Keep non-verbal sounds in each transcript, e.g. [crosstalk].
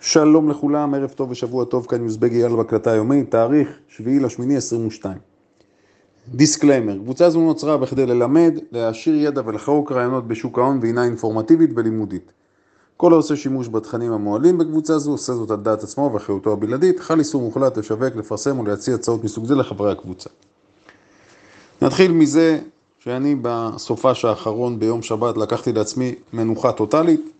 שלום לכולם, ערב טוב ושבוע טוב, כאן יוזבגי אייל בהקלטה היומית, תאריך 7 לשמיני 22. disclaimer, קבוצה זו נוצרה בכדי ללמד, להעשיר ידע ולחלוק רעיונות בשוק ההון והינה אינפורמטיבית ולימודית. כל העושה שימוש בתכנים המועלים בקבוצה זו עושה זאת על דעת עצמו ואחריותו הבלעדית, חל איסור מוחלט לשווק, לפרסם ולהציע הצעות מסוג זה לחברי הקבוצה. נתחיל מזה שאני בסופש האחרון ביום שבת לקחתי לעצמי מנוחה טוטאלית,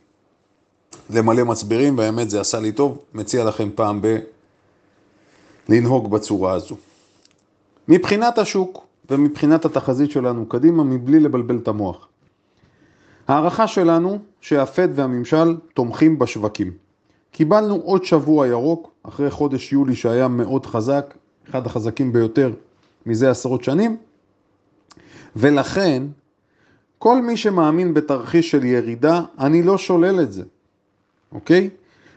למלא מצברים, והאמת זה עשה לי טוב, מציע לכם פעם ב... לנהוג בצורה הזו. מבחינת השוק ומבחינת התחזית שלנו קדימה, מבלי לבלבל את המוח. הערכה שלנו שהפד והממשל תומכים בשווקים. קיבלנו עוד שבוע ירוק, אחרי חודש יולי שהיה מאוד חזק, אחד החזקים ביותר מזה עשרות שנים, ולכן כל מי שמאמין בתרחיש של ירידה, אני לא שולל את זה. אוקיי?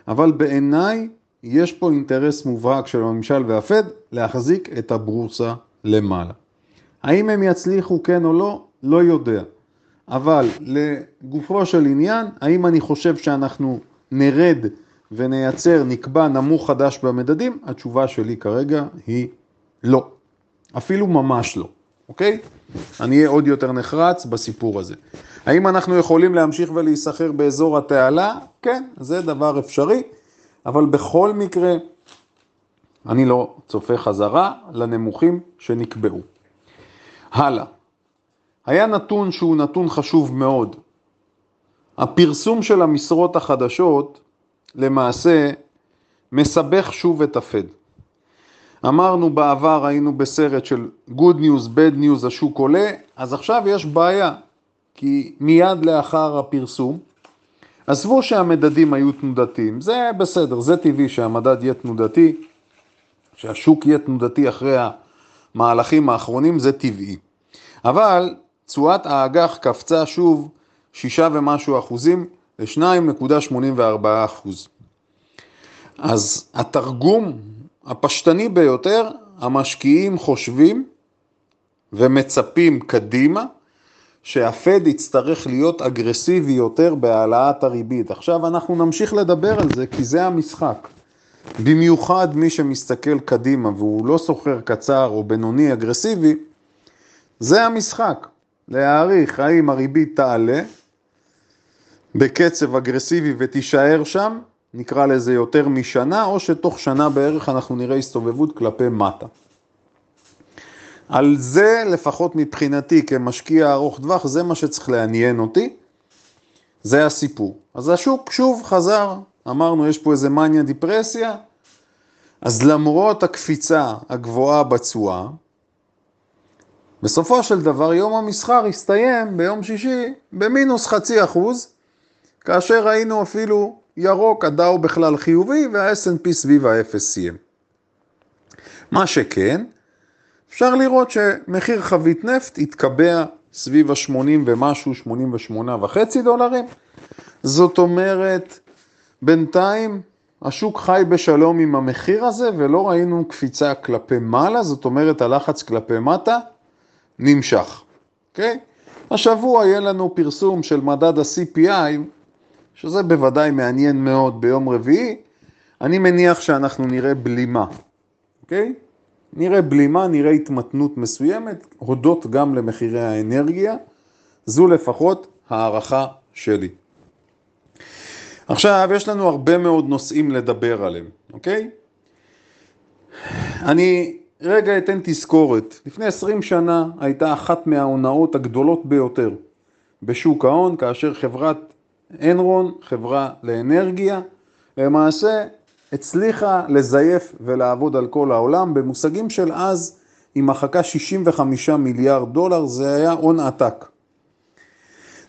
אבל בעיניי יש פה אינטרס מובהק של הממשל והפד להחזיק את הבורסה למעלה. האם הם יצליחו כן או לא? לא יודע. אבל לגופו של עניין, האם אני חושב שאנחנו נרד ונייצר, נקבע נמוך חדש במדדים? התשובה שלי כרגע היא לא. אפילו ממש לא, אוקיי? אני אהיה עוד יותר נחרץ בסיפור הזה. האם אנחנו יכולים להמשיך ולהיסחר באזור התעלה? כן, זה דבר אפשרי, אבל בכל מקרה אני לא צופה חזרה לנמוכים שנקבעו. הלאה. היה נתון שהוא נתון חשוב מאוד. הפרסום של המשרות החדשות למעשה מסבך שוב את הפד. אמרנו בעבר היינו בסרט של Good News, Bad News, השוק עולה, אז עכשיו יש בעיה, כי מיד לאחר הפרסום, עזבו שהמדדים היו תנודתיים, זה בסדר, זה טבעי שהמדד יהיה תנודתי, שהשוק יהיה תנודתי אחרי המהלכים האחרונים, זה טבעי. אבל תשואת האג"ח קפצה שוב שישה ומשהו אחוזים ל-2.84 אחוז. אז התרגום הפשטני ביותר, המשקיעים חושבים ומצפים קדימה שהפד יצטרך להיות אגרסיבי יותר בהעלאת הריבית. עכשיו אנחנו נמשיך לדבר על זה כי זה המשחק. במיוחד מי שמסתכל קדימה והוא לא סוחר קצר או בינוני אגרסיבי, זה המשחק. להעריך האם הריבית תעלה בקצב אגרסיבי ותישאר שם, נקרא לזה יותר משנה, או שתוך שנה בערך אנחנו נראה הסתובבות כלפי מטה. על זה לפחות מבחינתי כמשקיע ארוך טווח, זה מה שצריך לעניין אותי, זה הסיפור. אז השוק שוב חזר, אמרנו יש פה איזה מניה דיפרסיה, אז למרות הקפיצה הגבוהה בתשואה, בסופו של דבר יום המסחר הסתיים ביום שישי במינוס חצי אחוז, כאשר ראינו אפילו ירוק, הדאו בכלל חיובי וה-S&P סביב ה-0 סיים. מה שכן, אפשר לראות שמחיר חבית נפט התקבע סביב ה-80 ומשהו, 88 וחצי דולרים. זאת אומרת, בינתיים השוק חי בשלום עם המחיר הזה ולא ראינו קפיצה כלפי מעלה, זאת אומרת הלחץ כלפי מטה נמשך, אוקיי? Okay? השבוע יהיה לנו פרסום של מדד ה-CPI, שזה בוודאי מעניין מאוד ביום רביעי. אני מניח שאנחנו נראה בלימה, אוקיי? נראה בלימה, נראה התמתנות מסוימת, הודות גם למחירי האנרגיה. זו לפחות הערכה שלי. עכשיו, יש לנו הרבה מאוד נושאים לדבר עליהם, אוקיי? אני רגע אתן תזכורת. לפני 20 שנה הייתה אחת מההונאות הגדולות ביותר בשוק ההון, כאשר חברת אנרון, חברה לאנרגיה, למעשה הצליחה לזייף ולעבוד על כל העולם. במושגים של אז היא מחקה 65 מיליארד דולר, זה היה הון עתק.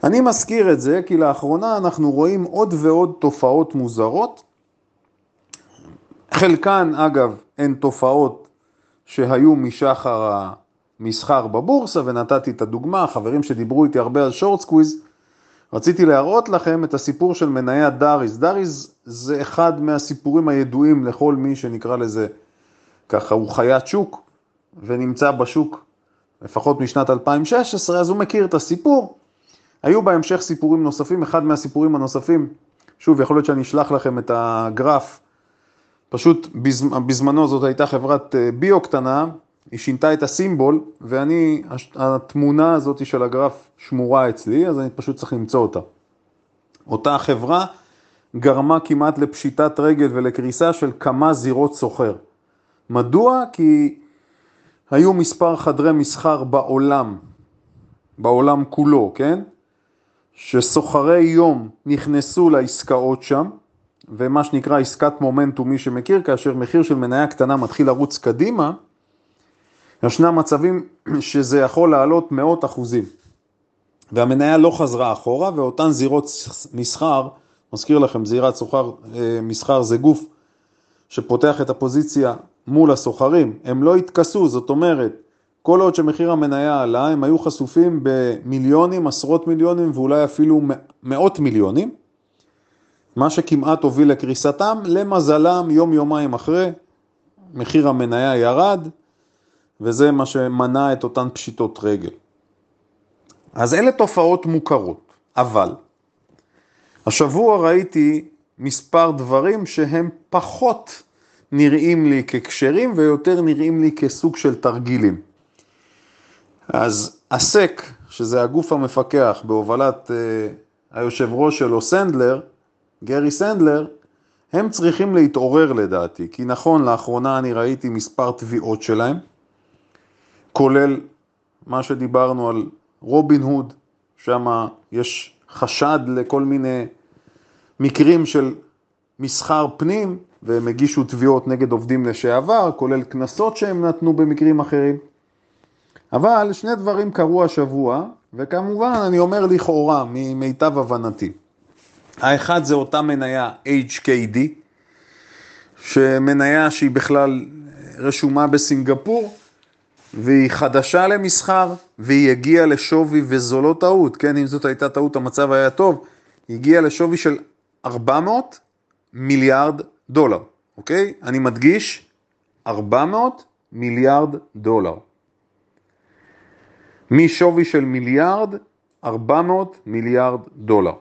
אני מזכיר את זה כי לאחרונה אנחנו רואים עוד ועוד תופעות מוזרות. חלקן, אגב, הן תופעות שהיו משחר המסחר בבורסה, ונתתי את הדוגמה, חברים שדיברו איתי הרבה על short squeeze, רציתי להראות לכם את הסיפור של מניה DRYS. DRYS זה אחד מהסיפורים הידועים לכל מי שנקרא לזה ככה, הוא חיית שוק ונמצא בשוק לפחות משנת 2016, אז הוא מכיר את הסיפור. היו בהמשך סיפורים נוספים, אחד מהסיפורים הנוספים שוב, יכול להיות שאני אשלח לכם את הגרף. פשוט בזמנו זאת הייתה חברת אה, ביו קטנה, היא שינתה את הסימבול, ואני, התמונה הזאת של הגרף שמורה אצלי, אז אני פשוט צריך למצוא אותה. אותה חברה גרמה כמעט לפשיטת רגל ולקריסה של כמה זירות סוחר. מדוע? כי היו מספר חדרי מסחר בעולם, בעולם כולו, כן? שסוחרי יום נכנסו לעסקאות שם, ומה שנקרא עסקת מומנטום, מי שמכיר, כאשר מחיר של מניה קטנה מתחיל לרוץ קדימה, ישנם מצבים שזה יכול לעלות מאות אחוזים. והמניה לא חזרה אחורה, ואותן זירות מסחר, מזכיר לכם, זירת סוחר, אה, מסחר זה גוף שפותח את הפוזיציה מול הסוחרים, הם לא התכסו, זאת אומרת, כל עוד שמחיר המניה עלה, הם היו חשופים במיליונים, עשרות מיליונים ואולי אפילו מאות מיליונים, מה שכמעט הוביל לקריסתם, למזלם יום יומיים אחרי, מחיר המניה ירד, וזה מה שמנע את אותן פשיטות רגל. אז אלה תופעות מוכרות, אבל השבוע ראיתי מספר דברים שהם פחות נראים לי כקשרים ויותר נראים לי כסוג של תרגילים. אז הסק, שזה הגוף המפקח בהובלת uh, היושב ראש שלו סנדלר, גרי סנדלר, הם צריכים להתעורר לדעתי, כי נכון, לאחרונה אני ראיתי מספר תביעות שלהם, כולל מה שדיברנו על רובין הוד, שם יש חשד לכל מיני מקרים של מסחר פנים, והם הגישו תביעות נגד עובדים לשעבר, כולל קנסות שהם נתנו במקרים אחרים. אבל שני דברים קרו השבוע, וכמובן אני אומר לכאורה, ממיטב הבנתי. האחד זה אותה מניה HKD, שמניה שהיא בכלל רשומה בסינגפור, והיא חדשה למסחר, והיא הגיעה לשווי, וזו לא טעות, כן, אם זאת הייתה טעות המצב היה טוב, היא הגיעה לשווי של 400 מיליארד דולר, אוקיי? אני מדגיש, 400 מיליארד דולר. משווי של מיליארד, 400 מיליארד דולר.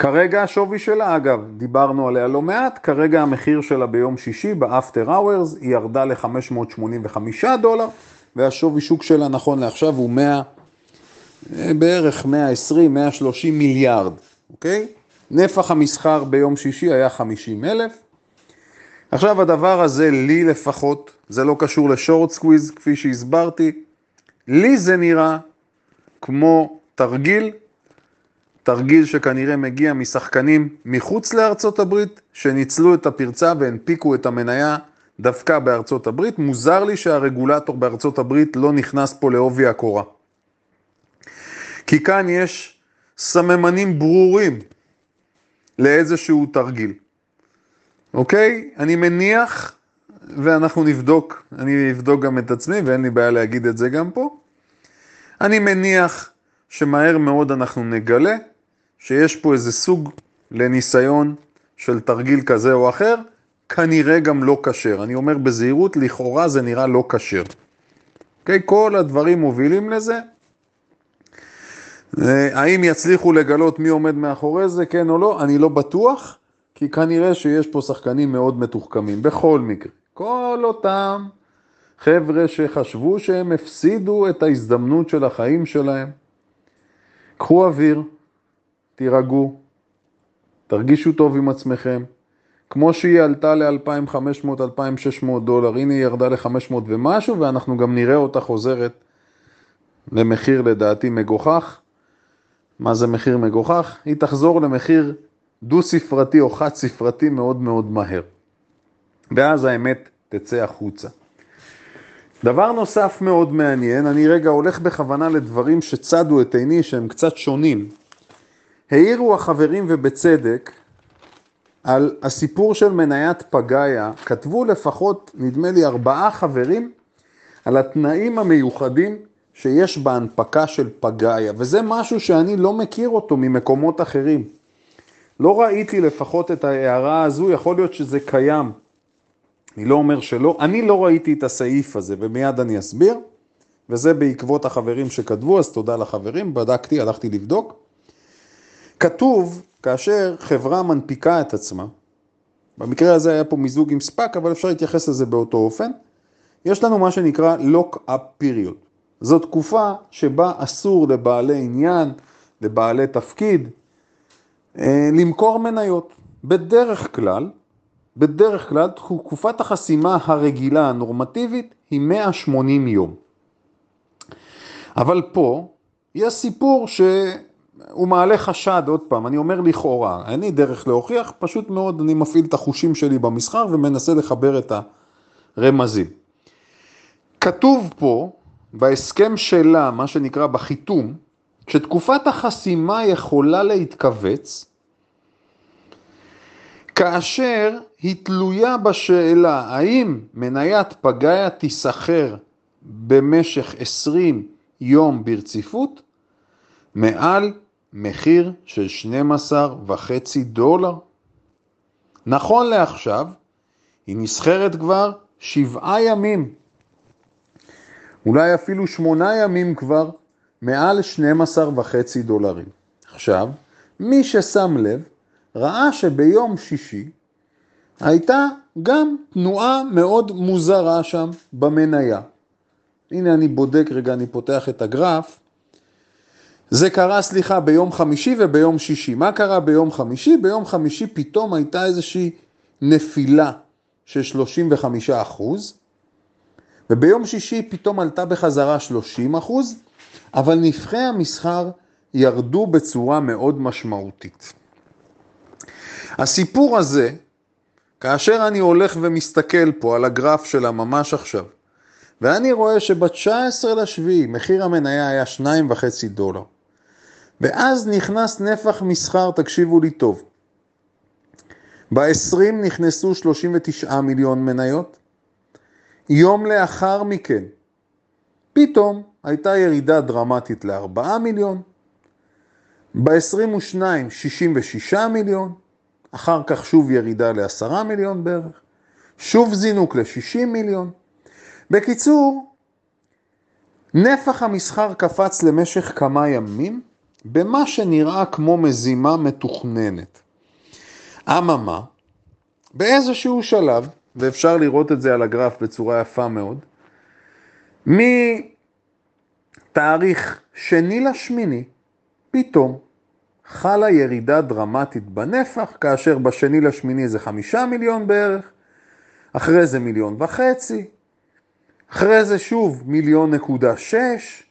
כרגע השווי שלה, אגב, דיברנו עליה לא מעט, כרגע המחיר שלה ביום שישי באפטר אאוורס היא ירדה ל-585 דולר, והשווי שוק שלה נכון לעכשיו הוא 100, אה, בערך 120-130 מיליארד, אוקיי? נפח המסחר ביום שישי היה 50 אלף. עכשיו הדבר הזה, לי לפחות, זה לא קשור ל short squeeze, כפי שהסברתי, לי זה נראה כמו תרגיל, תרגיל שכנראה מגיע משחקנים מחוץ לארצות הברית, שניצלו את הפרצה והנפיקו את המניה דווקא בארצות הברית. מוזר לי שהרגולטור בארצות הברית לא נכנס פה לעובי הקורה. כי כאן יש סממנים ברורים לאיזשהו תרגיל. אוקיי? אני מניח, ואנחנו נבדוק, אני אבדוק גם את עצמי, ואין לי בעיה להגיד את זה גם פה. אני מניח שמהר מאוד אנחנו נגלה שיש פה איזה סוג לניסיון של תרגיל כזה או אחר, כנראה גם לא כשר. אני אומר בזהירות, לכאורה זה נראה לא כשר. אוקיי? כל הדברים מובילים לזה. האם יצליחו לגלות מי עומד מאחורי זה, כן או לא? אני לא בטוח, כי כנראה שיש פה שחקנים מאוד מתוחכמים, בכל מקרה. כל אותם חבר'ה שחשבו שהם הפסידו את ההזדמנות של החיים שלהם, קחו אוויר, תירגעו, תרגישו טוב עם עצמכם. כמו שהיא עלתה ל-2,500-2,600 דולר, הנה היא ירדה ל-500 ומשהו, ואנחנו גם נראה אותה חוזרת למחיר לדעתי מגוחך. מה זה מחיר מגוחך? היא תחזור למחיר דו-ספרתי או חד-ספרתי מאוד מאוד מהר. ואז האמת תצא החוצה. דבר נוסף מאוד מעניין, אני רגע הולך בכוונה לדברים שצדו את עיני שהם קצת שונים. העירו החברים ובצדק על הסיפור של מניית פגאיה, כתבו לפחות, נדמה לי, ארבעה חברים על התנאים המיוחדים שיש בהנפקה של פגאיה, וזה משהו שאני לא מכיר אותו ממקומות אחרים. לא ראיתי לפחות את ההערה הזו, יכול להיות שזה קיים. אני לא אומר שלא, אני לא ראיתי את הסעיף הזה, ומיד אני אסביר, וזה בעקבות החברים שכתבו, אז תודה לחברים, בדקתי, הלכתי לבדוק. כתוב כאשר חברה מנפיקה את עצמה, במקרה הזה היה פה מיזוג עם ספאק, אבל אפשר להתייחס לזה באותו אופן, יש לנו מה שנקרא lock-up period. זו תקופה שבה אסור לבעלי עניין, לבעלי תפקיד, אה, למכור מניות. בדרך כלל, בדרך כלל תקופת החסימה הרגילה הנורמטיבית היא 180 יום. אבל פה יש סיפור שהוא מעלה חשד, עוד פעם, אני אומר לכאורה, אין לי דרך להוכיח, פשוט מאוד אני מפעיל את החושים שלי במסחר ומנסה לחבר את הרמזים. כתוב פה, בהסכם שלה, מה שנקרא בחיתום, שתקופת החסימה יכולה להתכווץ כאשר היא תלויה בשאלה האם מניית פגאיה תיסחר במשך 20 יום ברציפות מעל מחיר של 12 וחצי דולר. נכון לעכשיו, היא נסחרת כבר שבעה ימים, אולי אפילו שמונה ימים כבר, מעל 12 וחצי דולרים. עכשיו, מי ששם לב, ראה שביום שישי הייתה גם תנועה מאוד מוזרה שם במניה. הנה אני בודק רגע, אני פותח את הגרף. זה קרה, סליחה, ביום חמישי וביום שישי. מה קרה ביום חמישי? ביום חמישי פתאום הייתה איזושהי נפילה של 35 אחוז, וביום שישי פתאום עלתה בחזרה 30 אחוז, אבל נפחי המסחר ירדו בצורה מאוד משמעותית. הסיפור הזה, כאשר אני הולך ומסתכל פה על הגרף שלה ממש עכשיו, ואני רואה שב-19 לשביעי מחיר המניה היה 2.5 דולר, ואז נכנס נפח מסחר, תקשיבו לי טוב, ב-20 נכנסו 39 מיליון מניות, יום לאחר מכן, פתאום הייתה ירידה דרמטית ל-4 מיליון, ב-22 66 מיליון, אחר כך שוב ירידה ל-10 מיליון בערך, שוב זינוק ל-60 מיליון. בקיצור, נפח המסחר קפץ למשך כמה ימים במה שנראה כמו מזימה מתוכננת. אממה, באיזשהו שלב, ואפשר לראות את זה על הגרף בצורה יפה מאוד, מתאריך שני לשמיני, פתאום חלה ירידה דרמטית בנפח, כאשר בשני לשמיני זה חמישה מיליון בערך, אחרי זה מיליון וחצי, אחרי זה שוב מיליון נקודה שש,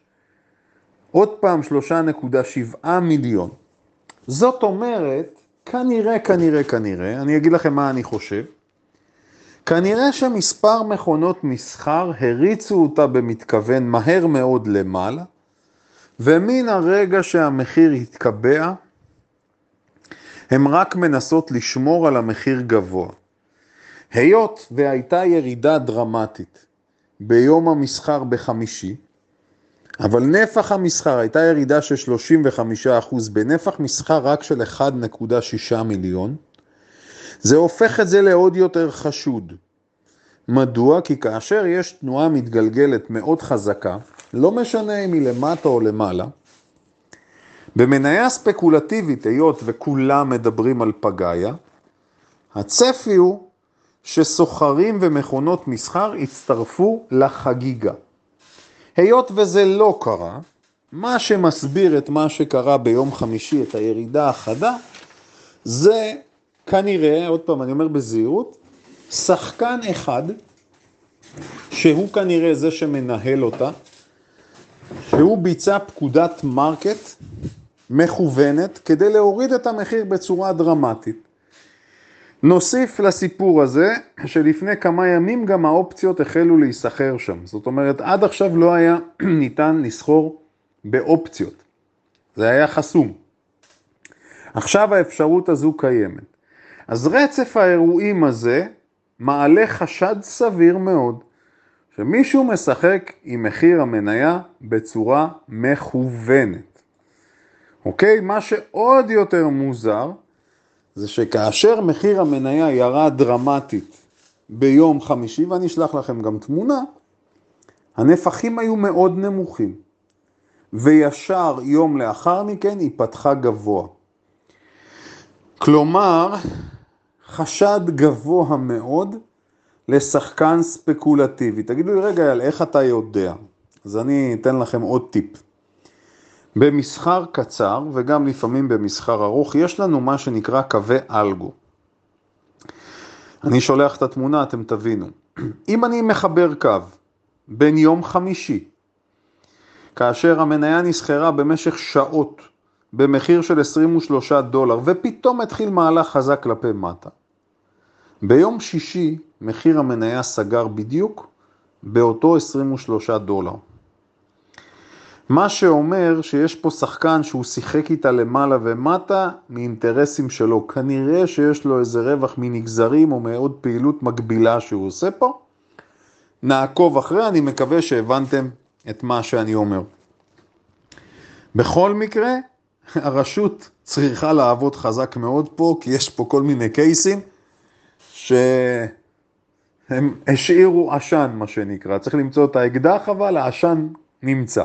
עוד פעם שלושה נקודה שבעה מיליון. זאת אומרת, כנראה, כנראה, כנראה, אני אגיד לכם מה אני חושב, כנראה שמספר מכונות מסחר הריצו אותה במתכוון מהר מאוד למעלה, ומן הרגע שהמחיר התקבע, הן רק מנסות לשמור על המחיר גבוה. היות והייתה ירידה דרמטית ביום המסחר בחמישי, אבל נפח המסחר הייתה ירידה של 35% בנפח מסחר רק של 1.6 מיליון, זה הופך את זה לעוד יותר חשוד. מדוע? כי כאשר יש תנועה מתגלגלת מאוד חזקה, לא משנה אם היא למטה או למעלה, במניה ספקולטיבית, היות וכולם מדברים על פגאיה, הצפי הוא שסוחרים ומכונות מסחר יצטרפו לחגיגה. היות וזה לא קרה, מה שמסביר את מה שקרה ביום חמישי, את הירידה החדה, זה כנראה, עוד פעם אני אומר בזהירות, שחקן אחד, שהוא כנראה זה שמנהל אותה, שהוא ביצע פקודת market מכוונת כדי להוריד את המחיר בצורה דרמטית. נוסיף לסיפור הזה שלפני כמה ימים גם האופציות החלו להיסחר שם. זאת אומרת, עד עכשיו לא היה [clears throat] ניתן לסחור באופציות. זה היה חסום. עכשיו האפשרות הזו קיימת. אז רצף האירועים הזה מעלה חשד סביר מאוד שמישהו משחק עם מחיר המניה בצורה מכוונת. אוקיי? מה שעוד יותר מוזר זה שכאשר מחיר המניה ירד דרמטית ביום חמישי, ואני אשלח לכם גם תמונה, הנפחים היו מאוד נמוכים, וישר יום לאחר מכן היא פתחה גבוה. כלומר, חשד גבוה מאוד לשחקן ספקולטיבי. תגידו לי רגע, איך אתה יודע? אז אני אתן לכם עוד טיפ. במסחר קצר וגם לפעמים במסחר ארוך יש לנו מה שנקרא קווי אלגו. אני שולח את התמונה, אתם תבינו. [clears throat] אם אני מחבר קו בין יום חמישי, כאשר המניה נסחרה במשך שעות במחיר של 23 דולר, ופתאום התחיל מהלך חזק כלפי מטה. ביום שישי מחיר המניה סגר בדיוק באותו 23 דולר. מה שאומר שיש פה שחקן שהוא שיחק איתה למעלה ומטה מאינטרסים שלו. כנראה שיש לו איזה רווח מנגזרים או מעוד פעילות מקבילה שהוא עושה פה. נעקוב אחרי, אני מקווה שהבנתם את מה שאני אומר. בכל מקרה, הרשות צריכה לעבוד חזק מאוד פה, כי יש פה כל מיני קייסים שהם השאירו עשן, מה שנקרא. צריך למצוא את האקדח, אבל העשן נמצא.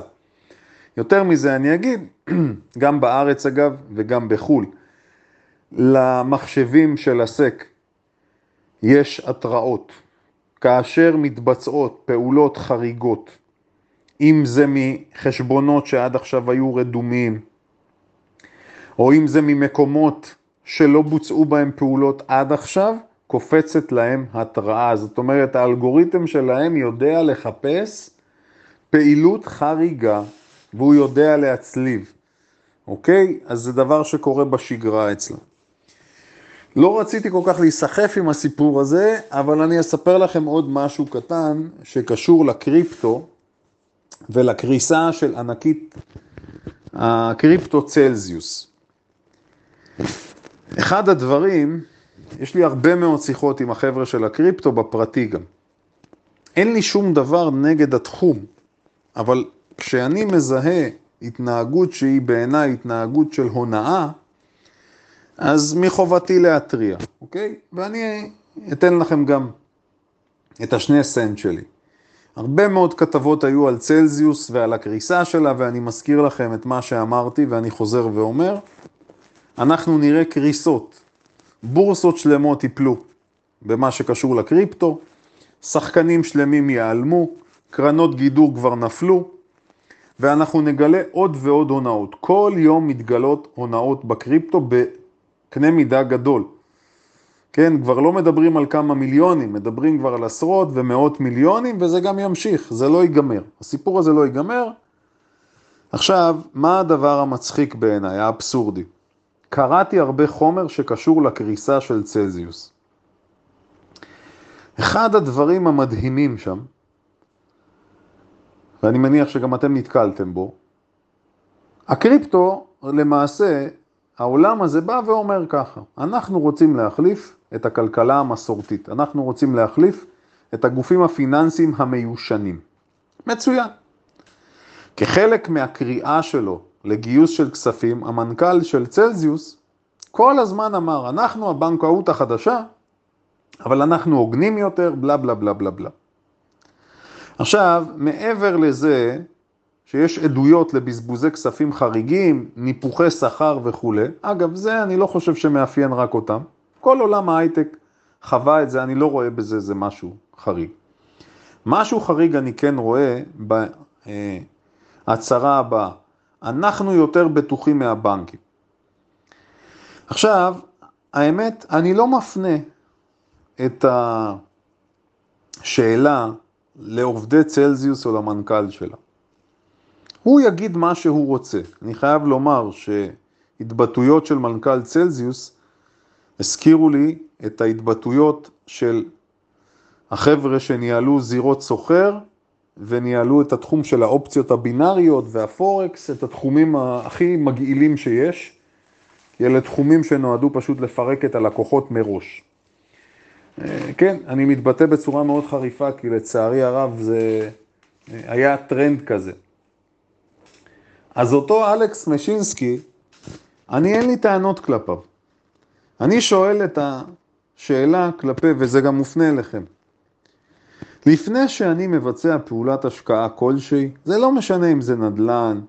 יותר מזה אני אגיד, [clears throat] גם בארץ אגב וגם בחו"ל, למחשבים של הסק יש התראות. כאשר מתבצעות פעולות חריגות, אם זה מחשבונות שעד עכשיו היו רדומים, או אם זה ממקומות שלא בוצעו בהם פעולות עד עכשיו, קופצת להם התראה. זאת אומרת, האלגוריתם שלהם יודע לחפש פעילות חריגה והוא יודע להצליב, אוקיי? אז זה דבר שקורה בשגרה אצלם. לא רציתי כל כך להיסחף עם הסיפור הזה, אבל אני אספר לכם עוד משהו קטן שקשור לקריפטו ולקריסה של ענקית הקריפטו צלזיוס. אחד הדברים, יש לי הרבה מאוד שיחות עם החבר'ה של הקריפטו בפרטי גם. אין לי שום דבר נגד התחום, אבל כשאני מזהה התנהגות שהיא בעיניי התנהגות של הונאה, אז מחובתי להתריע, אוקיי? ואני אתן לכם גם את השני סנט שלי. הרבה מאוד כתבות היו על צלזיוס ועל הקריסה שלה, ואני מזכיר לכם את מה שאמרתי ואני חוזר ואומר, אנחנו נראה קריסות, בורסות שלמות ייפלו במה שקשור לקריפטו, שחקנים שלמים ייעלמו, קרנות גידור כבר נפלו, ואנחנו נגלה עוד ועוד הונאות. כל יום מתגלות הונאות בקריפטו בקנה מידה גדול. כן, כבר לא מדברים על כמה מיליונים, מדברים כבר על עשרות ומאות מיליונים, וזה גם ימשיך, זה לא ייגמר. הסיפור הזה לא ייגמר. עכשיו, מה הדבר המצחיק בעיניי, האבסורדי? קראתי הרבה חומר שקשור לקריסה של צלזיוס. אחד הדברים המדהימים שם, ואני מניח שגם אתם נתקלתם בו, הקריפטו למעשה, העולם הזה בא ואומר ככה, אנחנו רוצים להחליף את הכלכלה המסורתית, אנחנו רוצים להחליף את הגופים הפיננסיים המיושנים. מצוין. כחלק מהקריאה שלו לגיוס של כספים, המנכ"ל של צלזיוס כל הזמן אמר, אנחנו הבנקאות החדשה, אבל אנחנו הוגנים יותר, בלה בלה בלה בלה בלה. עכשיו, מעבר לזה שיש עדויות לבזבוזי כספים חריגים, ניפוחי שכר וכולי, אגב, זה אני לא חושב שמאפיין רק אותם. כל עולם ההייטק חווה את זה, אני לא רואה בזה איזה משהו חריג. משהו חריג אני כן רואה בהצהרה הבאה, אנחנו יותר בטוחים מהבנקים. עכשיו, האמת, אני לא מפנה את השאלה לעובדי צלזיוס או למנכ"ל שלה. הוא יגיד מה שהוא רוצה. אני חייב לומר שהתבטאויות של מנכ"ל צלזיוס הזכירו לי את ההתבטאויות של החבר'ה שניהלו זירות סוחר וניהלו את התחום של האופציות הבינאריות והפורקס, את התחומים הכי מגעילים שיש, כי אלה תחומים שנועדו פשוט לפרק את הלקוחות מראש. אה, כן, אני מתבטא בצורה מאוד חריפה, כי לצערי הרב זה אה, היה טרנד כזה. אז אותו אלכס משינסקי, אני אין לי טענות כלפיו. אני שואל את השאלה כלפי, וזה גם מופנה אליכם. לפני שאני מבצע פעולת השקעה כלשהי, זה לא משנה אם זה נדל"ן,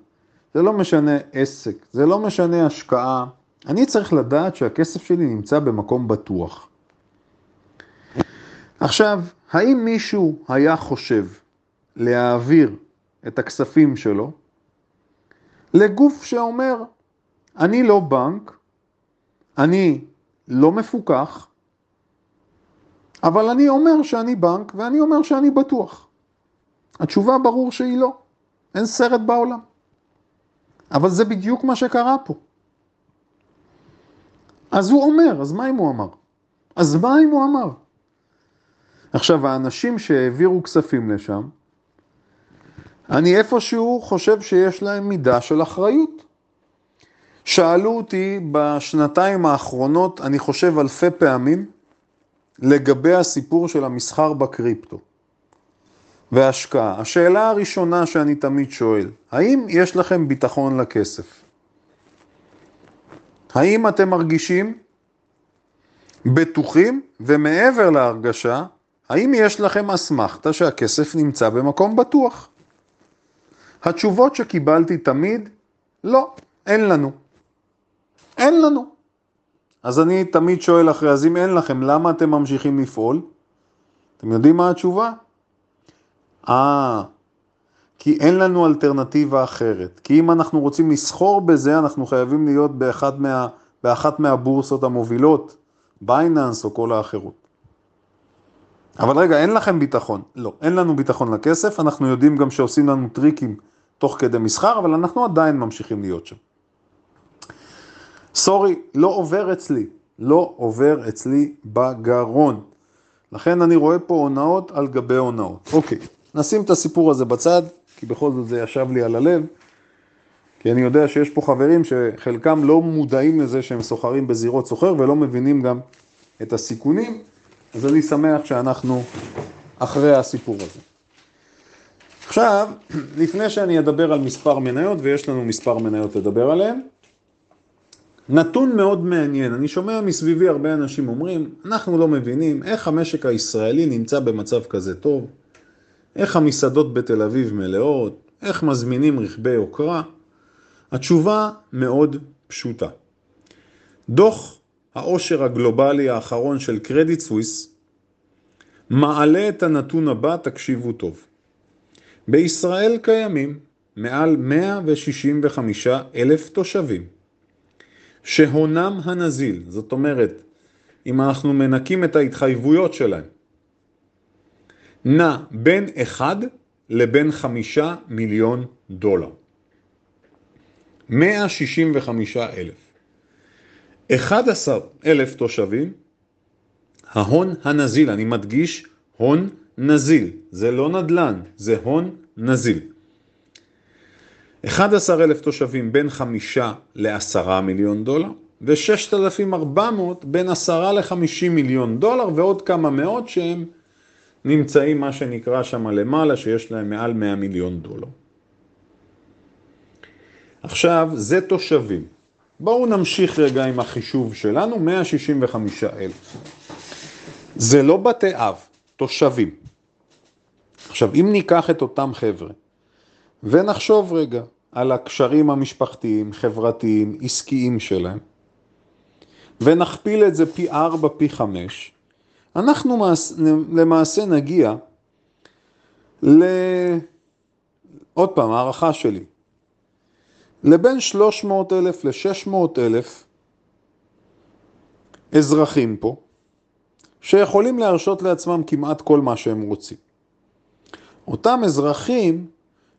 זה לא משנה עסק, זה לא משנה השקעה, אני צריך לדעת שהכסף שלי נמצא במקום בטוח. עכשיו, האם מישהו היה חושב להעביר את הכספים שלו לגוף שאומר, אני לא בנק, אני לא מפוקח, אבל אני אומר שאני בנק ואני אומר שאני בטוח. התשובה ברור שהיא לא, אין סרט בעולם. אבל זה בדיוק מה שקרה פה. אז הוא אומר, אז מה אם הוא אמר? אז מה אם הוא אמר? עכשיו, האנשים שהעבירו כספים לשם, אני איפשהו חושב שיש להם מידה של אחריות. שאלו אותי בשנתיים האחרונות, אני חושב אלפי פעמים, לגבי הסיפור של המסחר בקריפטו והשקעה. השאלה הראשונה שאני תמיד שואל, האם יש לכם ביטחון לכסף? האם אתם מרגישים בטוחים ומעבר להרגשה, האם יש לכם אסמכתה שהכסף נמצא במקום בטוח? התשובות שקיבלתי תמיד, לא, אין לנו. אין לנו. אז אני תמיד שואל אחרי, אז אם אין לכם, למה אתם ממשיכים לפעול? אתם יודעים מה התשובה? אה, כי אין לנו אלטרנטיבה אחרת. כי אם אנחנו רוצים לסחור בזה, אנחנו חייבים להיות באחת, מה, באחת מהבורסות המובילות, Binance או כל האחרות. אבל רגע, אין לכם ביטחון. לא, אין לנו ביטחון לכסף, אנחנו יודעים גם שעושים לנו טריקים תוך כדי מסחר, אבל אנחנו עדיין ממשיכים להיות שם. sorry, לא עובר אצלי, לא עובר אצלי בגרון. לכן אני רואה פה הונאות על גבי הונאות. אוקיי, נשים את הסיפור הזה בצד, כי בכל זאת זה ישב לי על הלב, כי אני יודע שיש פה חברים שחלקם לא מודעים לזה שהם סוחרים בזירות סוחר ולא מבינים גם את הסיכונים, אז אני שמח שאנחנו אחרי הסיפור הזה. עכשיו, לפני שאני אדבר על מספר מניות, ויש לנו מספר מניות לדבר עליהן, נתון מאוד מעניין, אני שומע מסביבי הרבה אנשים אומרים, אנחנו לא מבינים איך המשק הישראלי נמצא במצב כזה טוב, איך המסעדות בתל אביב מלאות, איך מזמינים רכבי יוקרה. התשובה מאוד פשוטה. דוח העושר הגלובלי האחרון של קרדיט סוויס מעלה את הנתון הבא, תקשיבו טוב. בישראל קיימים מעל 165 אלף תושבים שהונם הנזיל, זאת אומרת, אם אנחנו מנקים את ההתחייבויות שלהם, נע בין 1 לבין 5 מיליון דולר. 165 אלף. 11 אלף תושבים, ההון הנזיל, אני מדגיש, הון נזיל, זה לא נדל"ן, זה הון נזיל. 11 אלף תושבים בין 5 ל-10 מיליון דולר, ו-6,400 בין 10 ל-50 מיליון דולר, ועוד כמה מאות שהם נמצאים מה שנקרא שם למעלה, שיש להם מעל 100 מיליון דולר. עכשיו, זה תושבים. בואו נמשיך רגע עם החישוב שלנו, 165 אלף. זה לא בתי אב, תושבים. עכשיו, אם ניקח את אותם חבר'ה, ונחשוב רגע על הקשרים המשפחתיים, חברתיים, עסקיים שלהם, ונכפיל את זה פי 4, פי 5, אנחנו למעשה נגיע ל... עוד פעם, הערכה שלי, לבין 300 אלף ל-600 אלף אזרחים פה, שיכולים להרשות לעצמם כמעט כל מה שהם רוצים. אותם אזרחים,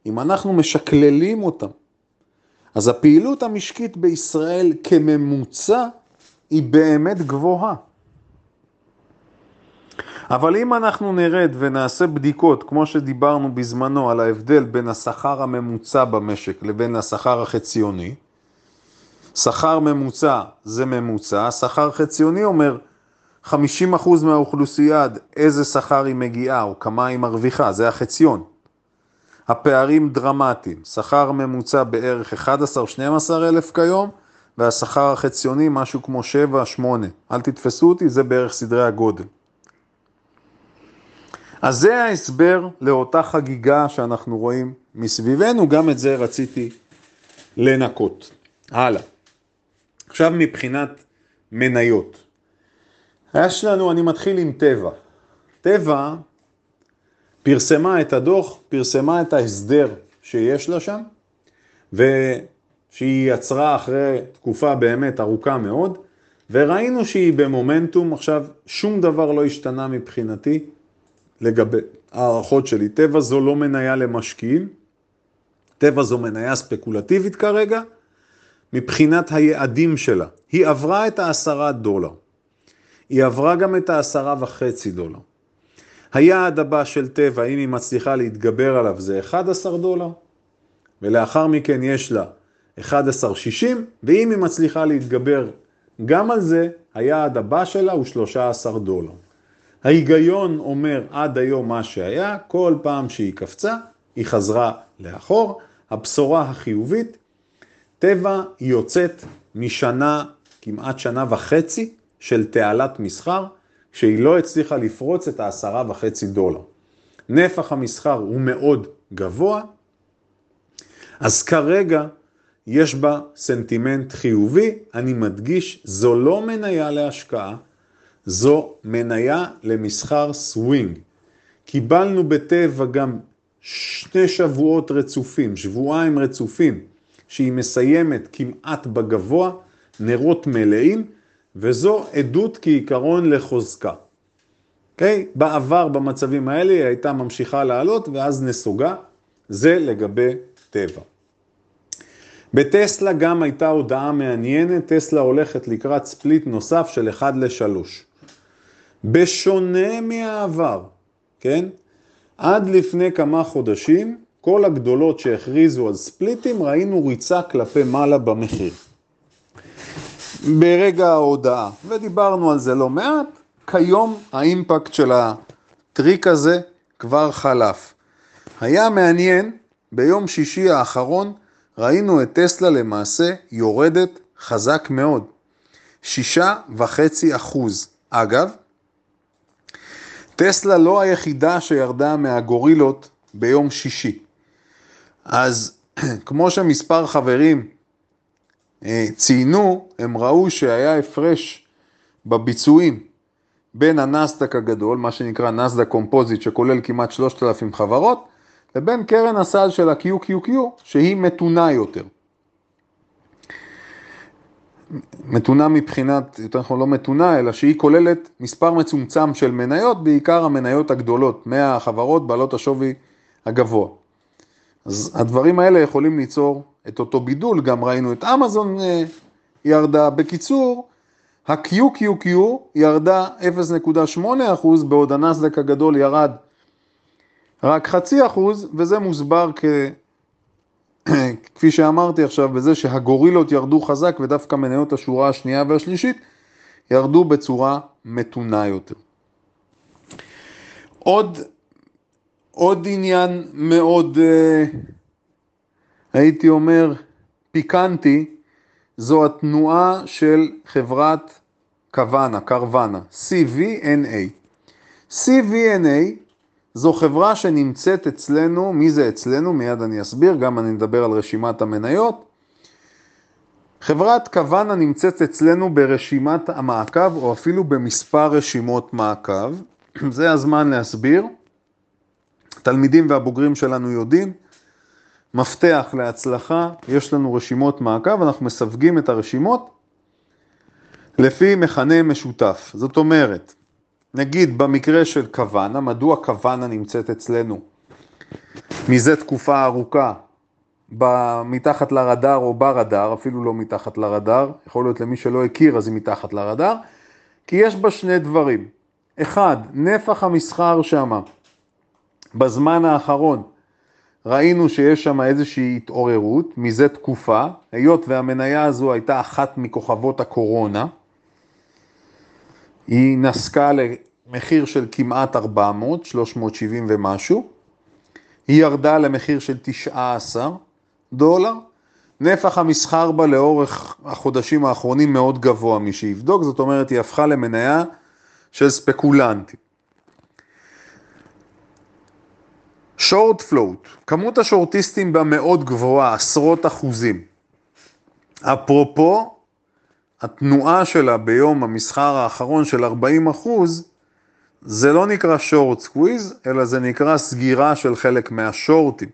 אם אנחנו משקללים אותם, אז הפעילות המשקית בישראל כממוצע היא באמת גבוהה. אבל אם אנחנו נרד ונעשה בדיקות, כמו שדיברנו בזמנו על ההבדל בין השכר הממוצע במשק לבין השכר החציוני, שכר ממוצע זה ממוצע, שכר חציוני אומר 50% מהאוכלוסייה עד איזה שכר היא מגיעה או כמה היא מרוויחה, זה החציון. הפערים דרמטיים, שכר ממוצע בערך 11-12 אלף כיום, והשכר החציוני משהו כמו 7-8. אל תתפסו אותי, זה בערך סדרי הגודל. אז זה ההסבר לאותה חגיגה שאנחנו רואים מסביבנו, גם את זה רציתי לנקות. הלאה. עכשיו מבחינת מניות. יש לנו, אני מתחיל עם טבע. טבע פרסמה את הדוח, פרסמה את ההסדר שיש לה שם, ושהיא יצרה אחרי תקופה באמת ארוכה מאוד, וראינו שהיא במומנטום, עכשיו שום דבר לא השתנה מבחינתי לגבי הערכות שלי. טבע זו לא מניה למשקיעים, טבע זו מניה ספקולטיבית כרגע, מבחינת היעדים שלה. היא עברה את העשרה דולר. היא עברה גם את העשרה וחצי דולר. היעד הבא של טבע, אם היא מצליחה להתגבר עליו, זה 11 דולר, ולאחר מכן יש לה 11.60, ואם היא מצליחה להתגבר גם על זה, היעד הבא שלה הוא 13 דולר. ההיגיון אומר עד היום מה שהיה, כל פעם שהיא קפצה, היא חזרה לאחור. הבשורה החיובית, טבע יוצאת משנה, כמעט שנה וחצי, של תעלת מסחר, שהיא לא הצליחה לפרוץ את העשרה וחצי דולר. נפח המסחר הוא מאוד גבוה, אז כרגע יש בה סנטימנט חיובי, אני מדגיש, זו לא מניה להשקעה, זו מניה למסחר סווינג. קיבלנו בטבע גם שני שבועות רצופים, שבועיים רצופים, שהיא מסיימת כמעט בגבוה, נרות מלאים, וזו עדות כעיקרון לחוזקה. Okay? אוקיי? בעבר במצבים האלה היא הייתה ממשיכה לעלות ואז נסוגה, זה לגבי טבע. בטסלה גם הייתה הודעה מעניינת, טסלה הולכת לקראת ספליט נוסף של 1 ל-3. בשונה מהעבר, כן? עד לפני כמה חודשים, כל הגדולות שהכריזו על ספליטים, ראינו ריצה כלפי מעלה במחיר. ברגע ההודעה, ודיברנו על זה לא מעט, כיום האימפקט של הטריק הזה כבר חלף. היה מעניין, ביום שישי האחרון ראינו את טסלה למעשה יורדת חזק מאוד, שישה וחצי אחוז. אגב, טסלה לא היחידה שירדה מהגורילות ביום שישי. אז [clears throat] כמו שמספר חברים אה, ציינו, הם ראו שהיה הפרש בביצועים בין הנסדק הגדול, מה שנקרא נסדק קומפוזיט, שכולל כמעט 3,000 חברות, לבין קרן הסל של ה-QQQ, שהיא מתונה יותר. מתונה מבחינת, יותר נכון לא מתונה, אלא שהיא כוללת מספר מצומצם של מניות, בעיקר המניות הגדולות, 100 החברות בעלות השווי הגבוה. אז הדברים האלה יכולים ליצור את אותו בידול, גם ראינו את אמזון אה, ירדה. בקיצור, ה-QQQ ירדה 0.8%, בעוד הנסדק הגדול ירד רק חצי אחוז, וזה מוסבר כ... כפי שאמרתי עכשיו, בזה שהגורילות ירדו חזק ודווקא מניות השורה השנייה והשלישית ירדו בצורה מתונה יותר. עוד, עוד עניין מאוד, אה, הייתי אומר, פיקנטי, זו התנועה של חברת קוואנה, קרוואנה, CVNA. CVNA זו חברה שנמצאת אצלנו, מי זה אצלנו? מיד אני אסביר, גם אני אדבר על רשימת המניות. חברת קוואנה נמצאת אצלנו ברשימת המעקב, או אפילו במספר רשימות מעקב. [clears throat] זה הזמן להסביר. תלמידים והבוגרים שלנו יודעים, מפתח להצלחה, יש לנו רשימות מעקב, אנחנו מסווגים את הרשימות לפי מכנה משותף. זאת אומרת, נגיד במקרה של קוואנה, מדוע קוואנה נמצאת אצלנו מזה תקופה ארוכה מתחת לרדאר או ברדאר, אפילו לא מתחת לרדאר, יכול להיות למי שלא הכיר אז היא מתחת לרדאר, כי יש בה שני דברים. אחד, נפח המסחר שם בזמן האחרון ראינו שיש שם איזושהי התעוררות מזה תקופה, היות והמניה הזו הייתה אחת מכוכבות הקורונה, היא נסקה למחיר של כמעט 400, 370 ומשהו, היא ירדה למחיר של 19 דולר, נפח המסחר בה לאורך החודשים האחרונים מאוד גבוה מי שיבדוק, זאת אומרת היא הפכה למניה של ספקולנטים. short float, כמות השורטיסטים בה מאוד גבוהה, עשרות אחוזים. אפרופו התנועה שלה ביום המסחר האחרון של 40 אחוז, זה לא נקרא short squeeze, אלא זה נקרא סגירה של חלק מהשורטים.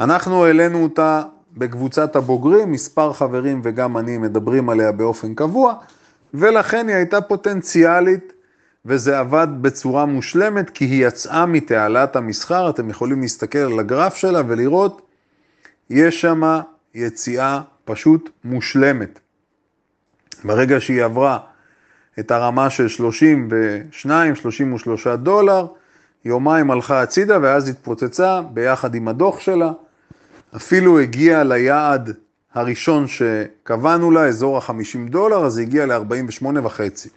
אנחנו העלינו אותה בקבוצת הבוגרים, מספר חברים וגם אני מדברים עליה באופן קבוע, ולכן היא הייתה פוטנציאלית וזה עבד בצורה מושלמת כי היא יצאה מתעלת המסחר, אתם יכולים להסתכל על הגרף שלה ולראות, יש שם יציאה פשוט מושלמת. ברגע שהיא עברה את הרמה של 32, 33 דולר, יומיים הלכה הצידה ואז התפוצצה ביחד עם הדוח שלה, אפילו הגיעה ליעד הראשון שקבענו לה, אזור ה-50 דולר, אז היא הגיעה ל-48 וחצי.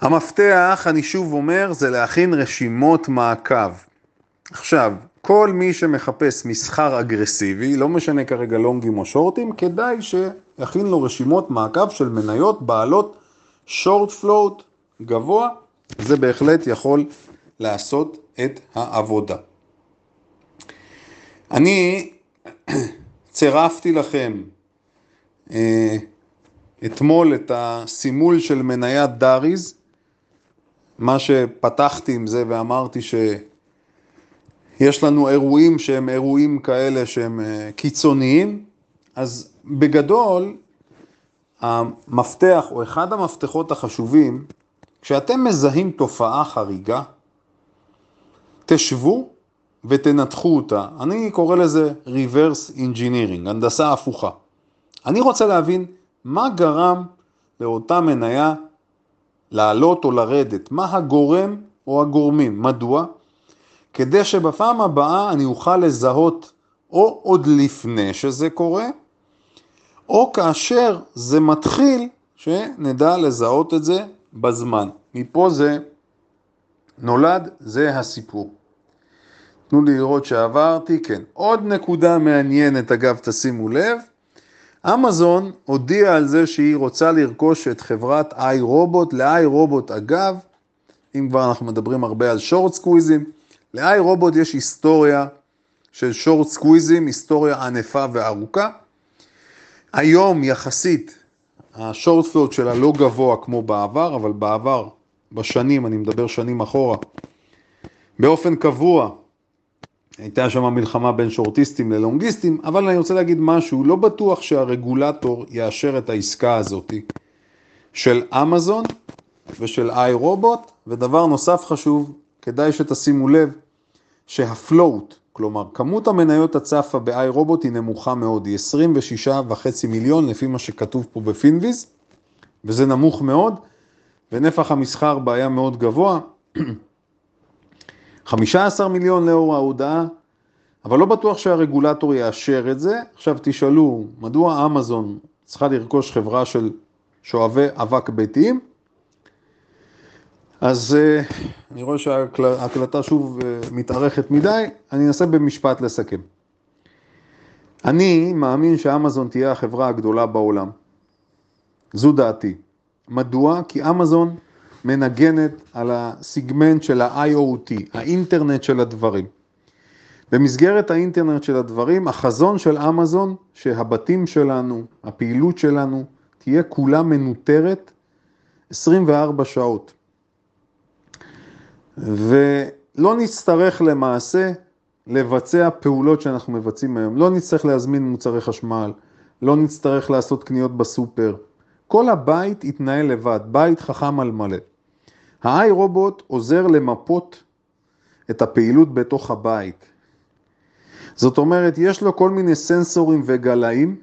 המפתח, אני שוב אומר, זה להכין רשימות מעקב. עכשיו, כל מי שמחפש מסחר אגרסיבי, לא משנה כרגע לונגים או שורטים, כדאי שיכין לו רשימות מעקב של מניות בעלות שורט פלוט גבוה, זה בהחלט יכול לעשות את העבודה. אני [clears throat] צירפתי לכם אה, אתמול את הסימול של מניית דאריז, מה שפתחתי עם זה ואמרתי שיש לנו אירועים שהם אירועים כאלה שהם אה, קיצוניים, אז בגדול המפתח או אחד המפתחות החשובים, כשאתם מזהים תופעה חריגה, תשבו ותנתחו אותה. אני קורא לזה reverse engineering, הנדסה הפוכה. אני רוצה להבין מה גרם לאותה מניה לעלות או לרדת, מה הגורם או הגורמים, מדוע? כדי שבפעם הבאה אני אוכל לזהות או עוד לפני שזה קורה, או כאשר זה מתחיל, שנדע לזהות את זה בזמן. מפה זה נולד, זה הסיפור. תנו לי לראות שעברתי, כן. עוד נקודה מעניינת, אגב, תשימו לב, אמזון הודיעה על זה שהיא רוצה לרכוש את חברת איי רובוט, לאיי רובוט אגב, אם כבר אנחנו מדברים הרבה על שורט סקוויזים, לאיי רובוט יש היסטוריה של שורט סקוויזים, היסטוריה ענפה וארוכה. היום יחסית השורט פלוט שלה לא גבוה כמו בעבר, אבל בעבר, בשנים, אני מדבר שנים אחורה, באופן קבוע הייתה שם מלחמה בין שורטיסטים ללונגיסטים, אבל אני רוצה להגיד משהו, לא בטוח שהרגולטור יאשר את העסקה הזאת של אמזון ושל iRobot, ודבר נוסף חשוב, כדאי שתשימו לב שה float, כלומר כמות המניות הצפה ב-iRobot היא נמוכה מאוד, היא 26.5 מיליון לפי מה שכתוב פה ב Finviz, וזה נמוך מאוד, ונפח המסחר בה מאוד גבוה. [clears throat] 15 מיליון לאור ההודעה, אבל לא בטוח שהרגולטור יאשר את זה. עכשיו תשאלו, מדוע אמזון צריכה לרכוש חברה של שואבי אבק ביתיים? אז אה, אני רואה שההקלטה שוב אה, מתארכת מדי, אני אנסה במשפט לסכם. אני מאמין שאמזון תהיה החברה הגדולה בעולם. זו דעתי. מדוע? כי אמזון מנגנת על הסיגמנט של ה-IoT, האינטרנט של הדברים. במסגרת האינטרנט של הדברים, החזון של אמזון, שהבתים שלנו, הפעילות שלנו, תהיה כולה מנוטרת 24 שעות. ולא נצטרך למעשה לבצע פעולות שאנחנו מבצעים היום. לא נצטרך להזמין מוצרי חשמל, לא נצטרך לעשות קניות בסופר. כל הבית יתנהל לבד, בית חכם על מלא. ה-i רובוט עוזר למפות את הפעילות בתוך הבית. זאת אומרת, יש לו כל מיני סנסורים וגלאים.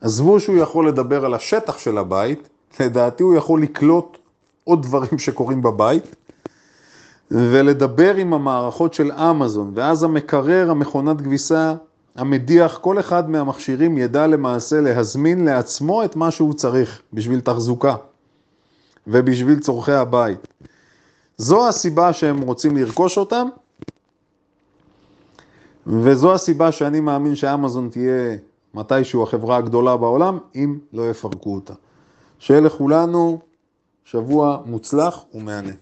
עזבו שהוא יכול לדבר על השטח של הבית, לדעתי הוא יכול לקלוט עוד דברים שקורים בבית, ולדבר עם המערכות של אמזון, ואז המקרר, המכונת כביסה, המדיח, כל אחד מהמכשירים ידע למעשה להזמין לעצמו את מה שהוא צריך בשביל תחזוקה. ובשביל צורכי הבית. זו הסיבה שהם רוצים לרכוש אותם, וזו הסיבה שאני מאמין שאמזון תהיה מתישהו החברה הגדולה בעולם, אם לא יפרקו אותה. שיהיה לכולנו שבוע מוצלח ומהנה.